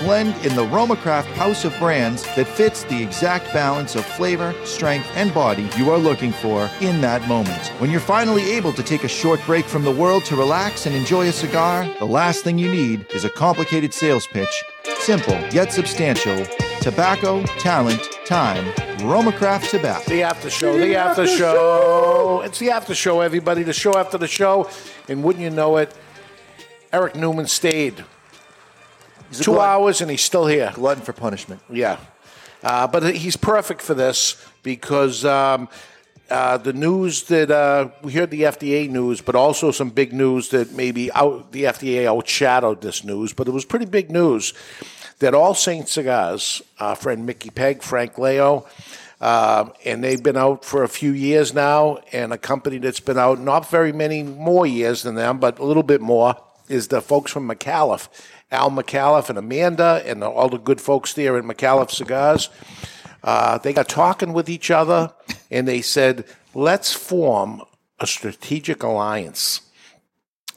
blend in the Romacraft house of brands that fits the exact balance of flavor, strength, and body you are looking for in that moment. When you're finally able to take a short break from the world to relax and enjoy a cigar, the last thing you need is a complicated sales pitch. Simple yet substantial. Tobacco, talent, time. Romacraft Tobacco. The after show, the, after, show. It's the after show, everybody. The show after the show. And wouldn't you know it, Eric Newman stayed He's two glutton- hours and he's still here. Glutton for punishment. Yeah. Uh, but he's perfect for this because um, uh, the news that uh, we heard the FDA news, but also some big news that maybe out, the FDA outshadowed this news, but it was pretty big news that All Saints Cigars, our friend Mickey Peg, Frank Leo, uh, and they've been out for a few years now, and a company that's been out not very many more years than them, but a little bit more, is the folks from Micallef. Al Micallef and Amanda and all the good folks there at Micallef Cigars. Uh, they got talking with each other and they said, let's form a strategic alliance.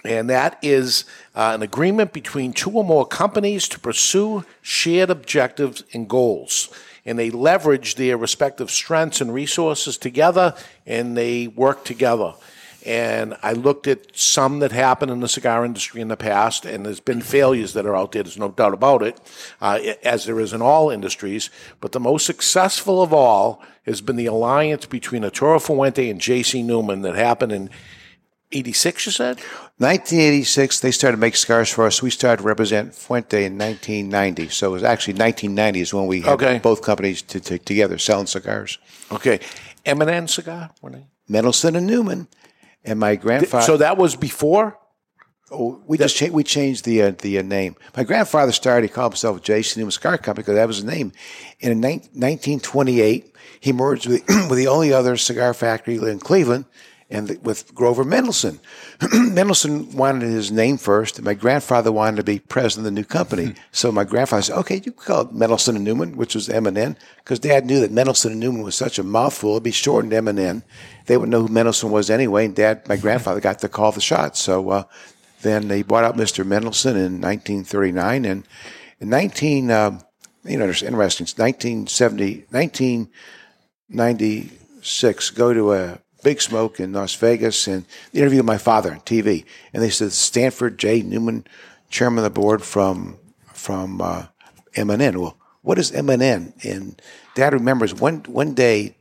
And that is uh, an agreement between two or more companies to pursue shared objectives and goals. And they leverage their respective strengths and resources together and they work together. And I looked at some that happened in the cigar industry in the past, and there's been failures that are out there. There's no doubt about it, uh, as there is in all industries. But the most successful of all has been the alliance between Arturo Fuente and J.C. Newman that happened in '86. You said 1986, they started making cigars for us. We started to represent Fuente in 1990. So it was actually 1990 is when we had Okay. both companies to, to, together selling cigars. okay. M&N cigar. Mendelsohn and Newman. And my grandfather. So that was before. Oh, we just cha- we changed the uh, the uh, name. My grandfather started. He called himself J.C. Newman Cigar Company because that was his name. And in nine- 1928, he merged with, with the only other cigar factory in Cleveland, and th- with Grover Mendelsohn. Mendelsohn wanted his name first, and my grandfather wanted to be president of the new company. so my grandfather said, "Okay, you can call it Mendelsohn and Newman, which was M and N, because Dad knew that Mendelsohn and Newman was such a mouthful; it'd be shortened M and N. They would know who Mendelsohn was anyway. And Dad, my grandfather, got to call the shots. So." Uh, then they bought out Mr. Mendelsohn in 1939, and in 19, um, you know, it's interesting. It's 1970, 1996. Go to a big smoke in Las Vegas and the interview with my father on TV, and they said Stanford J. Newman, chairman of the board from from uh, M&N. Well, what is M&N? And Dad remembers one one day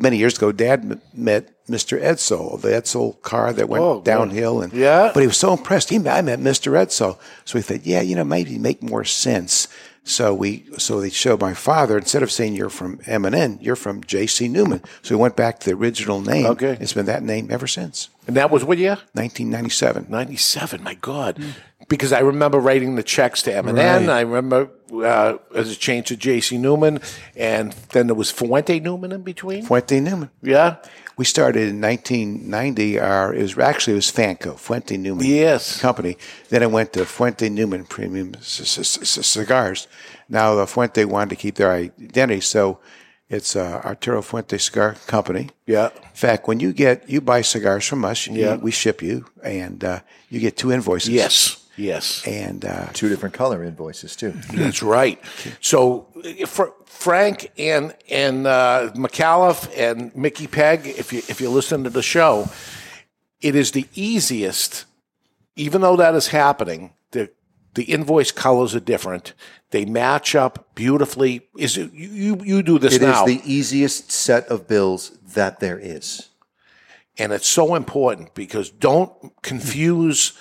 many years ago, Dad m- met Mr. Edsel, the Edsel car that went Oh, downhill, and Yeah. but he was so impressed. He, I met Mr. Edsel, so he thought, yeah, you know, maybe make more sense. So we, so they showed my father instead of saying you're from M and N, you're from J.C. Newman. So we went back to the original name. Okay. it's been that name ever since And that was what year? 1997. 97 my god because i remember writing the checks to m&n Right. i remember uh, as it changed to jc newman and then there was fuente newman in between Fuente Newman. yeah We started in 1990. Our it was actually it was Fanco Fuente Newman. Yes. company. Then it went to Fuente Newman Premium c- c- c- Cigars. Now the Fuente wanted to keep their identity, so it's uh, Arturo Fuente Cigar Company. Yeah. In fact, when you get you buy cigars from us, you- Yeah. we ship you, and uh, you get two invoices. yes yes. And uh, Two different color invoices, too. that's right. So uh, Fr- frank and and uh, micallef and mickey peg if you if you listen to the show it is the easiest even though that is happening the the invoice colors are different. They match up beautifully. Is it you you, you do this It is now. the easiest set of bills that there is. and it's so important because don't confuse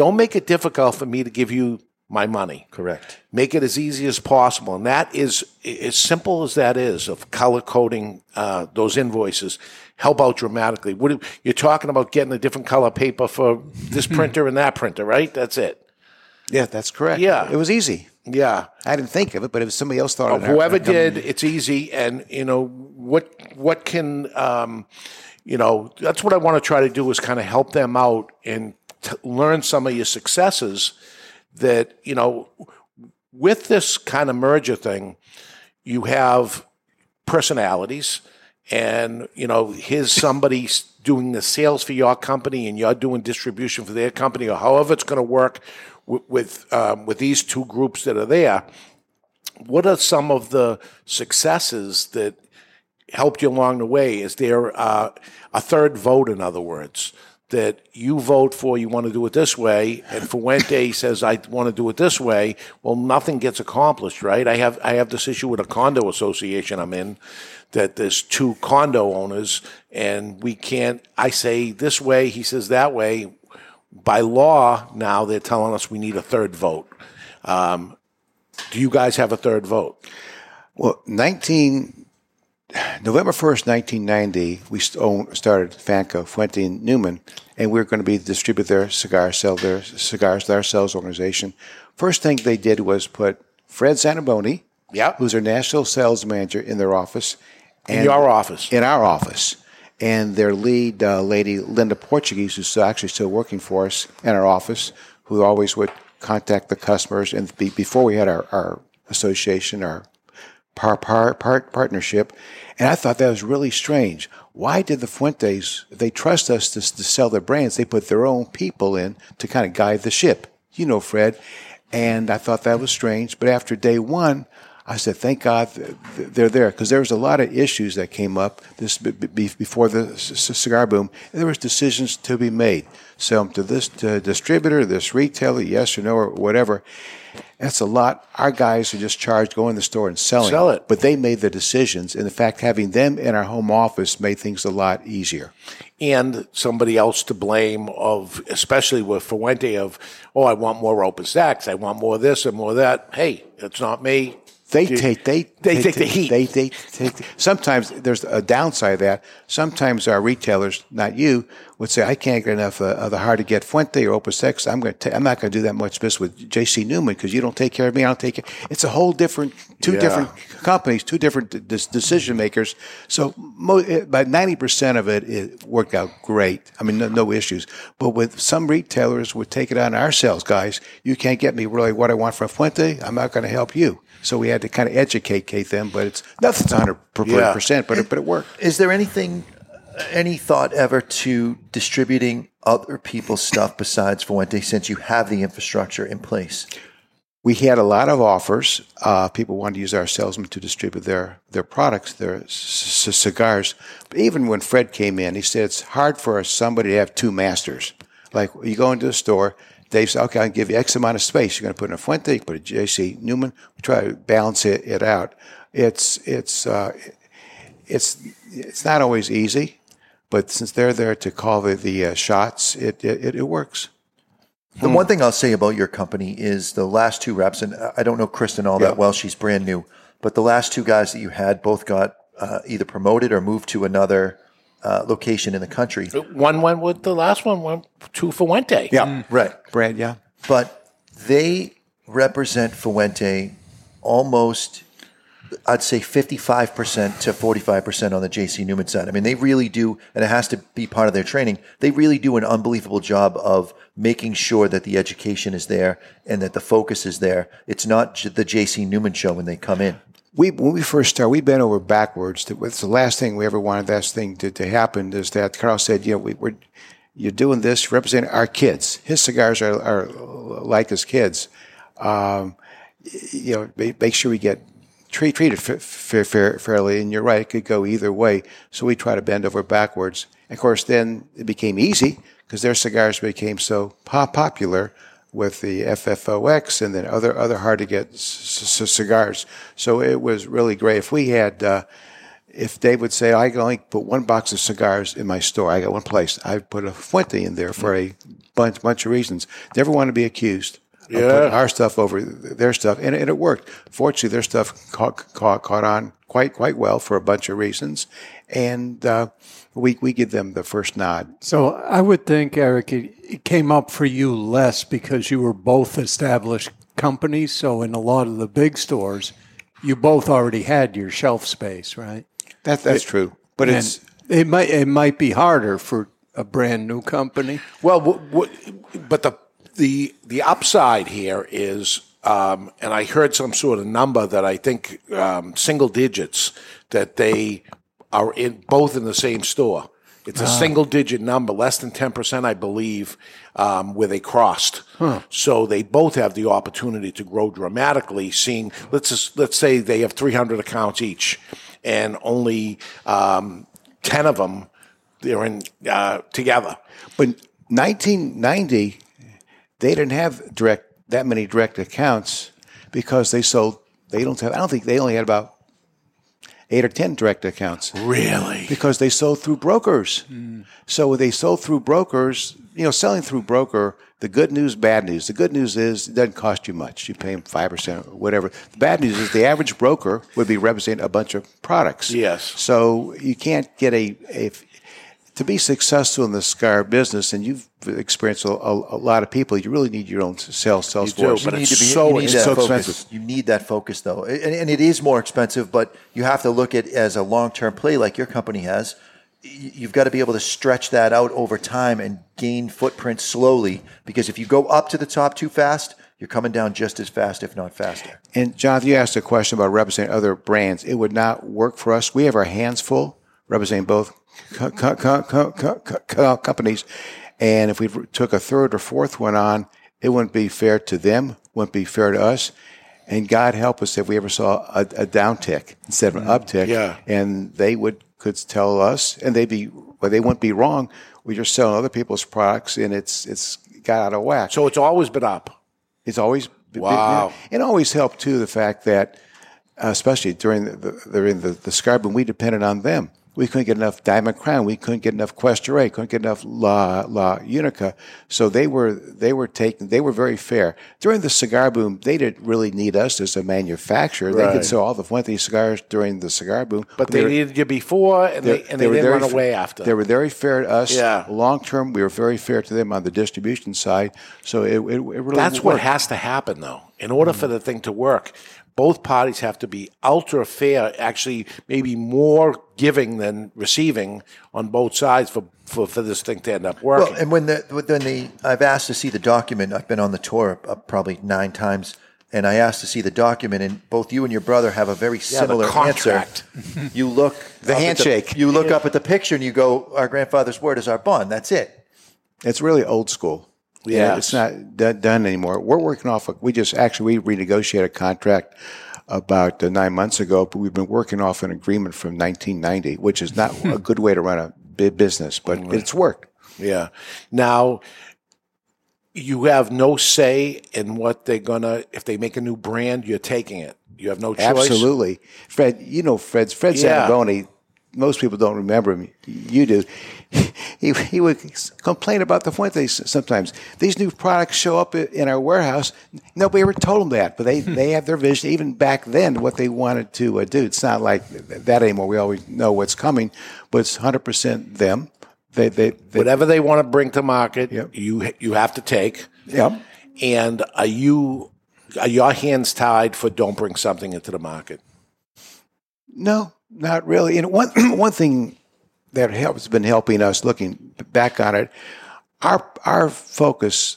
don't make it difficult for me to give you my money. Correct. Make it as easy as possible, and that is as simple as that is of color coding uh, those invoices. Help out dramatically. What you're talking about getting a different color paper for this printer and that printer, right? That's it. Yeah, that's correct. Yeah. It was easy. Yeah. I didn't think of it, but if somebody else thought of it, whoever did, it's easy. And you know what? What can um, you know? That's what I want to try to do is kind of help them out and learn some of your successes. That you know, with this kind of merger thing, you have personalities, and you know, here's somebody doing the sales for your company, and you're doing distribution for their company, or however it's going to work with with, um, with these two groups that are there what are some of the successes that helped you along the way? Is there uh, a third vote, in other words, that you vote for, you want to do it this way, and Fuente says, I want to do it this way? Well, nothing gets accomplished, right? I have, I have this issue with a condo association I'm in that there's two condo owners, and we can't, I say this way, he says that way. By law, now they're telling us we need a third vote. Um, do you guys have a third vote? Well, 19, November 1st, 1990, we st- started Fanco, Fuente and Newman, and we are going to be distribute their cigar, sell their cigars to our sales organization. First thing they did was put Fred Zanaboni, Yeah. who's our national sales manager, in their office. In your office. In our office. And their lead uh, lady, Linda Portuguese, who's actually still working for us in our office, who always would contact the customers. And be, before we had our, our association, our par, par, part partnership, and I thought that was really strange. Why did the Fuentes, they trust us to, to sell their brands, they put their own people in to kind of guide the ship? You know, Fred. And I thought that was strange. But after day one, I said, thank God th- th- they're there because there was a lot of issues that came up this before the cigar boom. There was decisions to be made. Sell them to this to distributor, this retailer, yes or no, or whatever. That's a lot. Our guys are just charged going to the store and selling. Sell it. But they made the decisions. And in fact, having them in our home office made things a lot easier. and somebody else to blame of, especially with Fuente of, oh, I want more open stacks. I want more of this and more of that. Hey, it's not me. They take they they take the heat. They they take. The, sometimes there's a downside of that. Sometimes our retailers, not you, would say, "I can't get enough uh, of the hard to get Fuente or Opus X. I'm going to. I'm not going to do that much business with J.C. Newman because you don't take care of me. I don't take care. It's a whole different, two Yeah. different companies, two different de- de- decision makers. So mo- about ninety percent of it, it worked out great. I mean, no, no issues. But with some retailers would take it on our sales guys. You can't get me really what I want from Fuente. I'm not going to help you. So we had to kind of educate them, but it's nothing's hundred Yeah. percent, but it, but it worked. Is there anything, any thought ever to distributing other people's stuff besides Fuente since you have the infrastructure in place? We had a lot of offers. Uh, people wanted to use our salesmen to distribute their, their products, their c- c- cigars. But even when Fred came in, he said it's hard for somebody to have two masters. Like you go into a store, Dave said, okay, I'll give you X amount of space. You're going to put in a Fuente, you can put a JC Newman. We try to balance it, it out. It's, it's, uh, it's, it's not always easy, but since they're there to call the, the uh, shots, it, it, it works. The one thing I'll say about your company is the last two reps, and I don't know Kristen all Yeah. that well. She's brand new, but the last two guys that you had both got uh, either promoted or moved to another uh, location in the country. One went with the last one went to Fuente. Yeah. Right. Brad, yeah. But they represent Fuente almost, I'd say 55% to 45% on the JC Newman side. I mean, they really do, and it has to be part of their training, they really do an unbelievable job of making sure that the education is there and that the focus is there. It's not the JC Newman show when they come in. We when we first started, we bent over backwards. It's the last thing we ever wanted that thing to, to happen. Is that Carl said, you know, we, we're you're doing this representing our kids. His cigars are, are like his kids. Um, you know, make, make sure we get treat, treated fa- fair, fairly. And you're right, it could go either way. So we try to bend over backwards. Of course, then it became easy because their cigars became so pop- popular with the FFOX and then other other hard to get c- c- cigars. So it was really great. If we had, uh, if Dave would say, I can only put one box of cigars in my store, I got one place, I'd put a Fuente in there for a bunch bunch of reasons. Never want to be accused of putting our stuff over their stuff, and, and it worked. Fortunately, their stuff caught, caught caught on quite quite well for a bunch of reasons, and uh, we we give them the first nod. So I would think, Eric, it, it came up for you less because you were both established companies. So in a lot of the big stores, you both already had your shelf space, right? That that's true, but it's it might it might be harder for a brand new company. Well, w- w- but the the the upside here is, um, and I heard some sort of number that I think um, single digits that they are in both in the same store. It's a single digit number, less than ten percent, I believe, um, where they crossed. So they both have the opportunity to grow dramatically. Seeing, let's just, let's say they have three hundred accounts each, and only um, ten of them they're in uh, together. But 1990, they didn't have direct that many direct accounts because they sold. They don't have. I don't think they only had about eight or ten direct accounts Really? because they sold through brokers. Hmm. So when they sold through brokers, you know, selling through broker. The good news, bad news. The good news is it doesn't cost you much. You pay them five percent or whatever. The bad news is the average broker would be representing a bunch of products. Yes. So you can't get a, a to be successful in the scar business, and you've experienced a, a, a lot of people, you really need your own sales sales You do, force. but you it's be so- it's that so focus. expensive. You need that focus though, and, and it is more expensive. But you have to look at it as a long term play, like your company has. You've got to be able to stretch that out over time and gain footprint slowly. Because if you go up to the top too fast, you're coming down just as fast, if not faster. And Jonathan, you asked a question about representing other brands. It would not work for us. We have our hands full representing both co- co- co- co- co- co- co- companies, and if we took a third or fourth one on, it wouldn't be fair to them. Wouldn't be fair to us. And God help us if we ever saw a, a downtick instead of an uptick. Yeah. And they would could tell us, and they'd be well, they wouldn't be wrong. We're just selling other people's products, and it's it's got out of whack. So it's always been up. It's always been- Wow. It always helped too the fact that, uh, especially during the, the during the, the boom, we depended on them. We couldn't get enough Diamond Crown. We couldn't get enough Cuesta Couldn't get enough La La Unica. So they were they were taking they were very fair during the cigar boom. They didn't really need us as a manufacturer. They could sell all the Fuente cigars during the cigar boom, But they were- needed you before, and they, and they, were didn't run away after. They were very fair to us. Yeah. Long term, we were very fair to them on the distribution side. So it, it, it really That's what has to happen, though. In order for mm-hmm. the thing to work, both parties have to be ultra fair, actually, maybe more giving than receiving on both sides for, for, for this thing to end up working. Well, and when the when the I've asked to see the document. I've been on the tour uh, probably nine times, and I asked to see the document. And both you and your brother have a very the similar answer. contract. You look The up at handshake. you look up at the picture and you go, "Our grandfather's word is our bond." That's it. It's really old school. Yes. it's not done, done anymore. We're working off. Of, we just actually we renegotiated a contract about uh, nine months ago, but we've been working off an agreement from 1990, which is not a good way to run a big business, but it's worked. Yeah. Now, you have no say in what they're gonna. If they make a new brand, you're taking it. You have no choice. Absolutely, Fred. You know Fred. Fred Yeah. Zamboni. Most people don't remember him. You do. He, he would complain about the Fuentes sometimes. These new products show up in our warehouse. Nobody ever told him that, but they, they have their vision. Even back then, what they wanted to uh, do. It's not like that anymore. We always know what's coming, but it's 100% them. They, they, they Whatever they want to bring to market, Yep. you you have to take. Yep. And are you are your hands tied for don't bring something into the market? No, not really. And one one thing that has been helping us, looking back on it, our our focus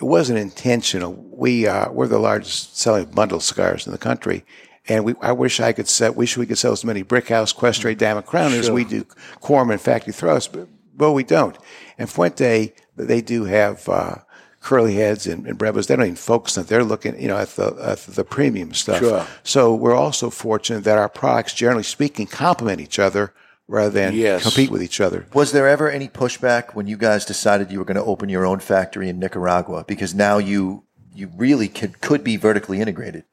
it wasn't intentional. We uh, we're the largest selling bundle cigars in the country, and we I wish I could sell. Wish we could sell as many Brickhouse, Cuesta-Rey, Diamond Crown as we do Quorum and Factory Throws, but well we don't. And Fuente, they do have. Uh, Curly heads and, and Brevas, they don't even focus on it. They're looking, you know, at the at the premium stuff. Sure. So we're also fortunate that our products, generally speaking, complement each other rather than Yes. compete with each other. Was there ever any pushback when you guys decided you were going to open your own factory in Nicaragua? Because now you you really could could be vertically integrated.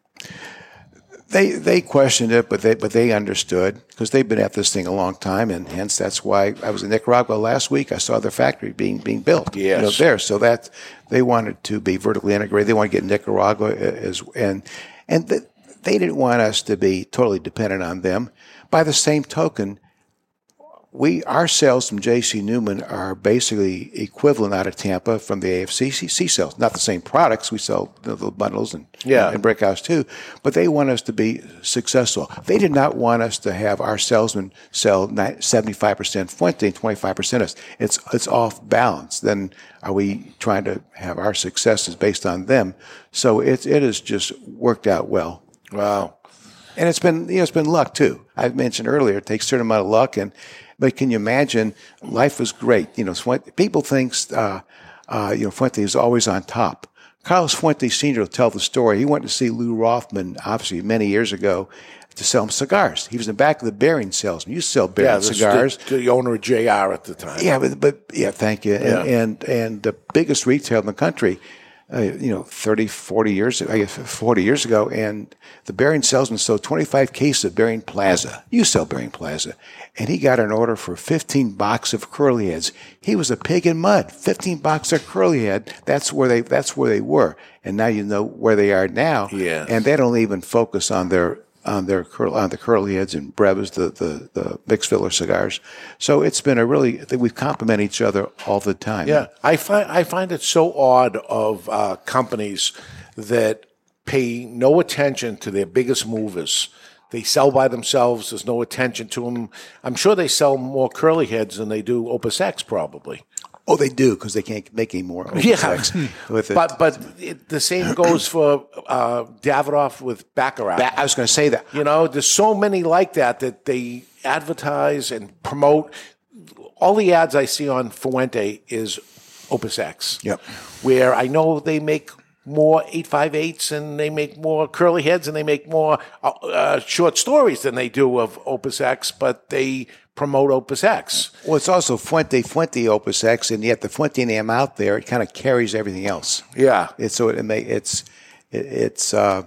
They they questioned it, but they but they understood because they've been at this thing a long time, and hence that's why I was in Nicaragua last week. I saw their factory being being built. you know, there. So that they wanted to be vertically integrated. They want to get Nicaragua uh, as and and th- they didn't want us to be totally dependent on them. By the same token, we our sales from JC Newman are basically equivalent out of Tampa from the AFCC sales. Not the same products. We sell the little bundles and Yeah. and brickhouse too, but they want us to be successful. They did not want us to have our salesmen sell seventy five percent Fuente and twenty five percent of us. It's it's off balance. Then are we trying to have our successes based on them? So it it has just worked out well. Wow. And it's been, you know, it's been luck too. I mentioned earlier, it takes a certain amount of luck. And, but can you imagine life was great? You know, Fuente, people think, uh, uh, you know, Fuente is always on top. Carlos Fuente Sr. will tell the story. He went to see Lew Rothman, obviously many years ago, to sell him cigars. He was in the back of the Bering salesman. You sell Bering Yeah, cigars. The, the owner of JR at the time. Yeah, but, but yeah, thank you. Yeah. And, and and the biggest retailer in the country, uh, you know, 30, 40 years, I guess 40 years ago, and the Bering salesman sold 25 cases of Bering Plaza. You sell Bering Plaza. And he got an order for 15 boxes of curly heads. He was a pig in mud. 15 boxes of curly head. That's where they, that's where they were. And now you know where they are now. Yeah. And they don't even focus on their on their curl on the curly heads and Brevas, the the the mixed filler cigars. So it's been a really we complement each other all the time. Yeah, I find I find it so odd of uh, companies that pay no attention to their biggest movers. They sell by themselves. There's no attention to them. I'm sure they sell more curly heads than they do Opus X, probably. Oh, they do because they can't make any more. X with it. but but it, the same goes for uh, Davidoff with Baccarat. That- I was going to say that. You know, there's so many like that that they advertise and promote. All the ads I see on Fuente is Opus X. Yep. Where I know they make more 858s and they make more curly heads and they make more uh, uh, short stories than they do of Opus X, but they promote Opus X. Well, it's also Fuente Fuente Opus X, and yet the Fuente name out there it kind of carries everything else. Yeah. It's so it may it's it, it's uh,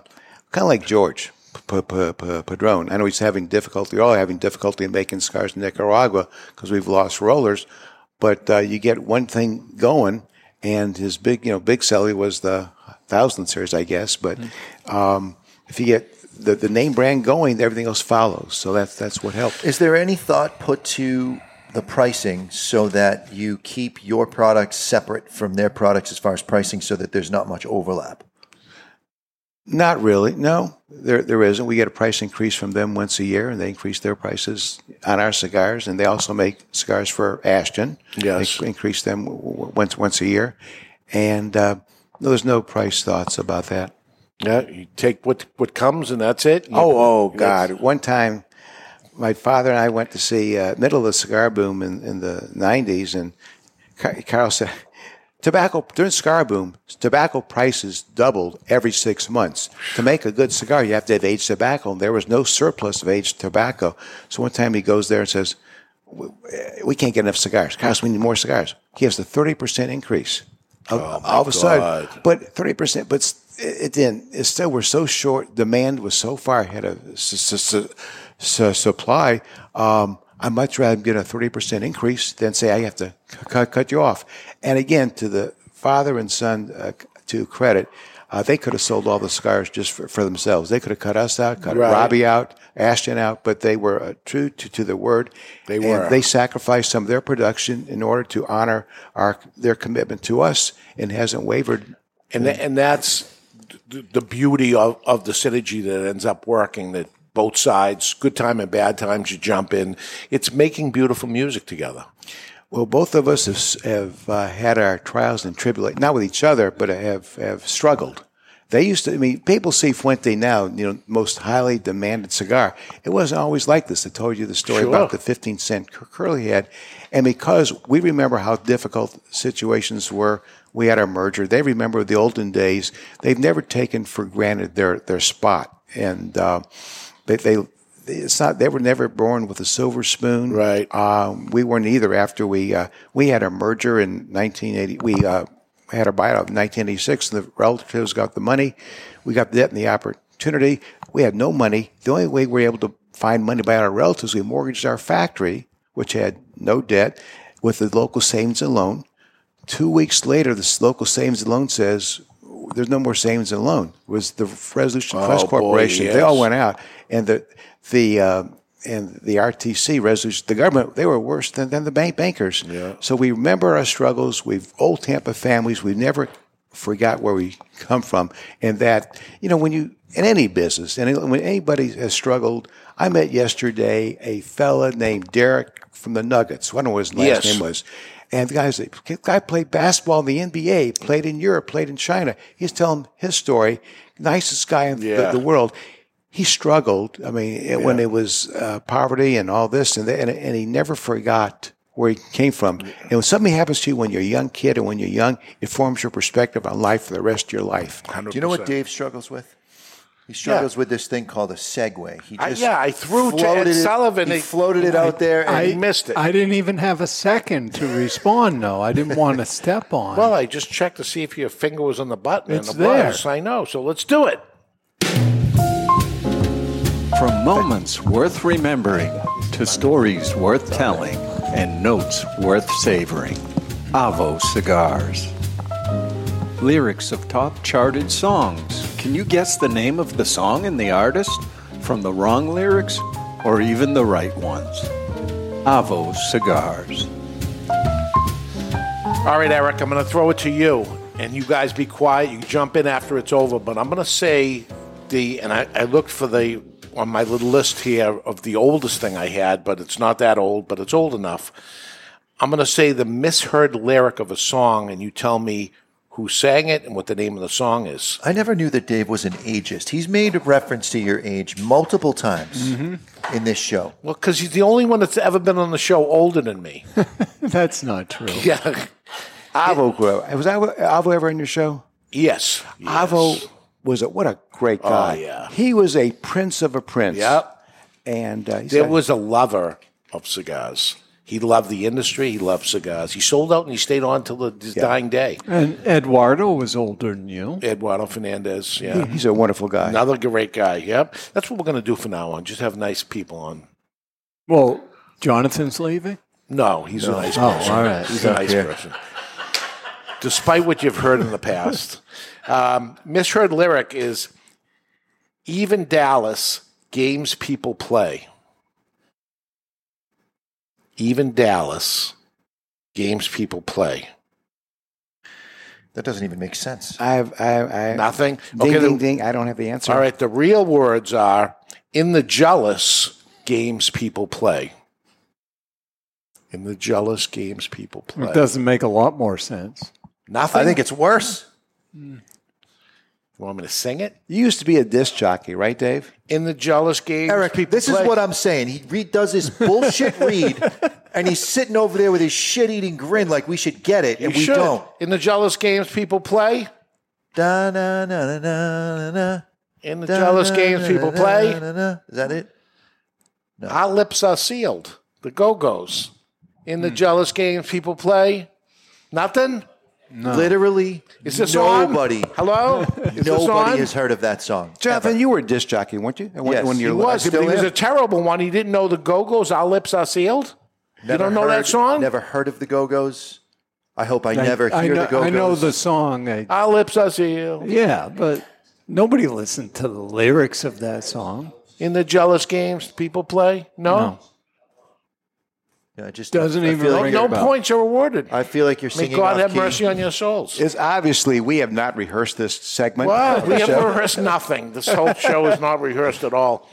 kind of like George Padron. I know he's having difficulty. All having difficulty in making cigars in Nicaragua because we've lost rollers. But uh, you get one thing going, and his big you know big seller was the thousand series, I guess. But um, if you get the, the name brand going, everything else follows. So that's that's what helped. Is there any thought put to the pricing so that you keep your products separate from their products as far as pricing so that there's not much overlap? Not really. No, there there isn't. We get a price increase from them once a year, and they increase their prices on our cigars, and they also make cigars for Ashton. Yes. they increase them once once a year, and uh, there's no price thoughts about that. Yeah, you take what what comes and that's it. You- Oh, oh God! One time, my father and I went to see uh, middle of the cigar boom in, in the '90s, and Carl said, "Tobacco during cigar boom, tobacco prices doubled every six months. To make a good cigar, you have to have aged tobacco, and there was no surplus of aged tobacco. So one time he goes there and says." "We- We can't get enough cigars. Carlos, we need more cigars. He has a thirty percent increase. All, all of a sudden, God. but thirty percent. But didn't. It's still we're so short. Demand was so far ahead of s- s- s- s- supply. Um, I'd much rather get a thirty percent increase than say I have to c- cut cut you off. And again, to the father and son uh, to credit, uh, they could have sold all the cigars just for, for themselves. They could have cut us out, cut Right. Robbie out, Ashton out, but they were uh, true to, to the word. They were. They sacrificed some of their production in order to honor our their commitment to us, and hasn't wavered and tha- and that's the, the beauty of, of the synergy that ends up working. That both sides, good time and bad times, you jump in. It's making beautiful music together. Well, both of us have, have uh, had our trials and tribulations, not with each other, but have, have struggled. They used to, I mean, people see Fuente now, you know, most highly demanded cigar. It wasn't always like this. I told you the story Sure. about the 15 cent curly head. And because we remember how difficult situations were, we had our merger. They remember the olden days. They've never taken for granted their, their spot. And, uh, they, they, it's not, they were never born with a silver spoon. Right. Um, we weren't either. After we uh, we had our merger in 1980, we uh, had our buyout in 1986, and the relatives got the money. We got the debt and the opportunity. We had no money. The only way we were able to find money by our relatives, we mortgaged our factory, which had no debt, with the local savings and loan. Two weeks later, this local savings and loan says there's no more savings and loan. It was the Resolution Trust Oh, boy, Corporation? They all went out, and the the uh, and the RTC resolution, the government, they were worse than, than the bank bankers. Yeah. So we remember our struggles. We've old Tampa families. We never forgot where we come from, and that you know when you in any business and when anybody has struggled. I met yesterday a fella named Derek from the Nuggets. I don't know what his last Yes. name was. And the guy's the guy played basketball in the NBA, played in Europe, played in China. He's telling his story. Nicest guy in Yeah. the, the world. He struggled. I mean, when it was uh, poverty and all this, and, and and he never forgot where he came from. And when something happens to you when you're a young kid and when you're young, it forms your perspective on life for the rest of your life. Do you know what Dave struggles with? He struggles with this thing called a segue. He I- just yeah, I threw to Ed it- Sullivan. He He- floated it out there, and I he missed it. I didn't even have a second to respond. No, I didn't want to step on. Well, I just checked to see if your finger was on the button. It's and it there. was. I know. So let's do it. From moments worth remembering to stories worth telling and notes worth savoring, Avo Cigars. Lyrics of top charted songs. Can you guess the name of the song and the artist from the wrong lyrics or even the right ones? Avo Cigars. All right, Eric, I'm going to throw it to you. And you guys be quiet. You jump in after it's over. But I'm going to say the, and I, I looked for the, on my little list here of the oldest thing I had, but it's not that old, but it's old enough. I'm going to say the misheard lyric of a song, and you tell me who sang it and what the name of the song is. I never knew that Dave was an ageist. He's made a reference to your age multiple times Mm-hmm. in this show. Well, because he's the only one that's ever been on the show older than me. That's not true. yeah. Avo, grew up- was Avo, ever on your show? Yes. Avo was a what a great guy. Oh, yeah. He was a prince of a prince. Yep. And uh, There got- was a lover of cigars. He loved the industry. He loved cigars. He sold out and he stayed on till the, his dying day. And Eduardo was older than you. Eduardo Fernandez. Yeah. he's a wonderful guy. Another great guy. Yep. That's what we're going to do from now on. Just have nice people on. Well, Jonathan's leaving? No, he's a nice Oh, person. all right. He's a nice person. Despite what you've heard in the past. Um, misheard lyric is even Dallas games people play. Even Dallas games people play. That doesn't even make sense. I have, I have, I have Nothing? Ding, Okay, ding, the- ding. I don't have the answer. All right, the real words are in the jealous games people play. In the jealous games people play. It doesn't make a lot more sense. Nothing. I think it's worse. Hmm. You want me to sing it? You used to be a disc jockey, right, Dave? In the jealous games Eric, people this play. is what I'm saying. He re- does this bullshit read, and he's sitting over there with his shit-eating grin like we should get it, and we should. don't. In the jealous games people play. Da, na, na, na, na, na, In the da, jealous na, games na, people na, play. na, na. Is that it? Our lips are sealed. The Go Go's. In the hmm. jealous games people play. Nothing. Literally, Is this on? nobody, Hello. Is nobody has heard of that song. Jonathan, ever. you were a disc jockey, weren't you? When, Yes, when he you He was, Still but he was a terrible one. He didn't know the Go Go's. Our lips are sealed. you don't know that song? Never heard of the Go Go's. I hope I, I- never I hear know, the Go Go's. I know the song. I, Our lips are sealed. yeah, but nobody listened to the lyrics of that song. In the jealous games people play. No. No. Yeah, I just Doesn't I even feel like No a bell. points are awarded. I feel like you're May singing. God off have key. mercy on your souls. It's obviously we have not rehearsed this segment. Well, we have rehearsed nothing. This whole show is not rehearsed at all.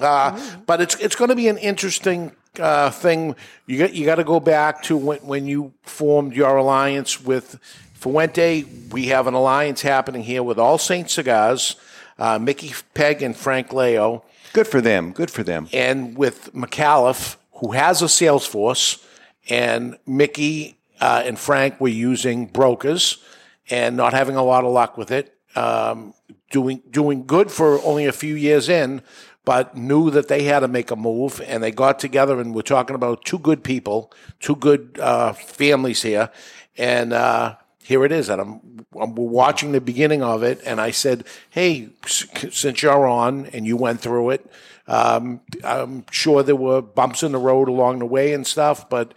Uh, but it's it's going to be an interesting uh, thing. You got you got to go back to when when you formed your alliance with Fuente. We have an alliance happening here with All Saints Cigars, uh, Mickey Peg and Frank Leo, Good for them. Good for them. and with Micallef, who has a sales force, and Mickey uh, and Frank were using brokers and not having a lot of luck with it. Um, doing doing good for only a few years in, but knew that they had to make a move, and they got together. And we're talking about two good people, two good uh, families here, and uh, here it is, and I'm, I'm watching the beginning of it, and I said, "Hey, since you're on and you went through it, um, I'm sure there were bumps in the road along the way and stuff, but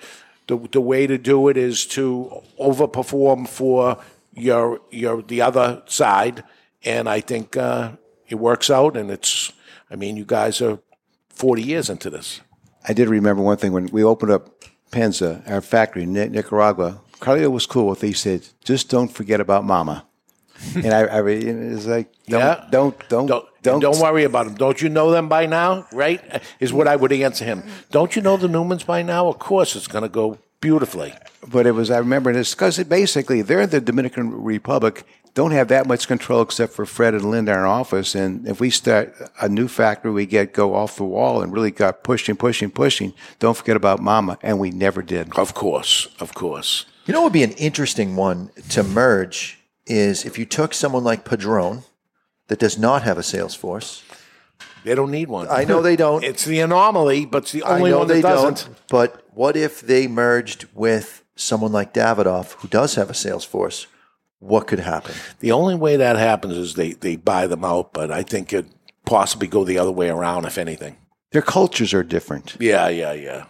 the the way to do it is to overperform for your your the other side, and I think uh, it works out, and it's. I mean, you guys are 40 years into this. I did remember one thing when we opened up PENSA, our factory in Nicaragua. Carlito was cool with. it. He said, "Just don't forget about Mama." and I, I like, don't, Yeah. don't, don't, Don't, don't, don't worry about them. Don't you know them by now? Right? Is what I would answer him. Don't you know the Newmans by now? Of course, it's going to go beautifully. But it was, I remember this because basically they're in the Dominican Republic, don't have that much control except for Fred and Linda in our office. And if we start a new factory, we get go off the wall and really got pushing, pushing, pushing. Don't forget about Mama. And we never did. Of course, of course. You know what would be an interesting one to merge is if you took someone like Padron that does not have a sales force. They don't need one. I know they don't. It's the anomaly, but it's the I only know one that they doesn't. don't. But what if they merged with someone like Davidoff who does have a sales force? What could happen? The only way that happens is they, they buy them out, but I think it possibly go the other way around, if anything. Their cultures are different. Yeah, yeah, yeah.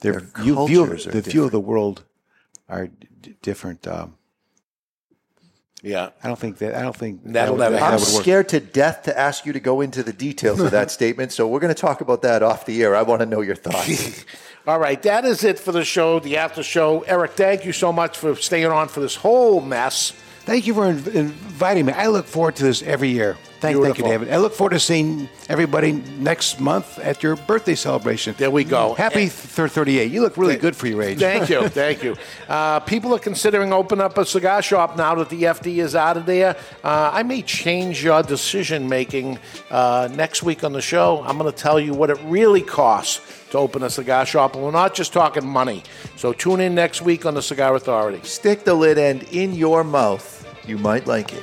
Their, Their you view, cultures are the view of the world are d- different. Um, Yeah. I don't think that. I don't think That'll that would, never I'm happen. scared to death to ask you to go into the details of that statement. So we're going to talk about that off the air. I want to know your thoughts. All right, that is it for the show, the after show. Eric, thank you so much for staying on for this whole mess. Thank you for inv- inviting me. I look forward to this every year. Thank, thank you, David. I look forward to seeing everybody next month at your birthday celebration. There we go. Happy th- 38. You look really good for your age. Thank you, thank you. Uh, people are considering opening up a cigar shop now that the FD is out of there. Uh, I may change your decision making uh, next week on the show. I'm going to tell you what it really costs to open a cigar shop, and we're not just talking money. So tune in next week on the Cigar Authority. Stick the lid end in your mouth. You might like it.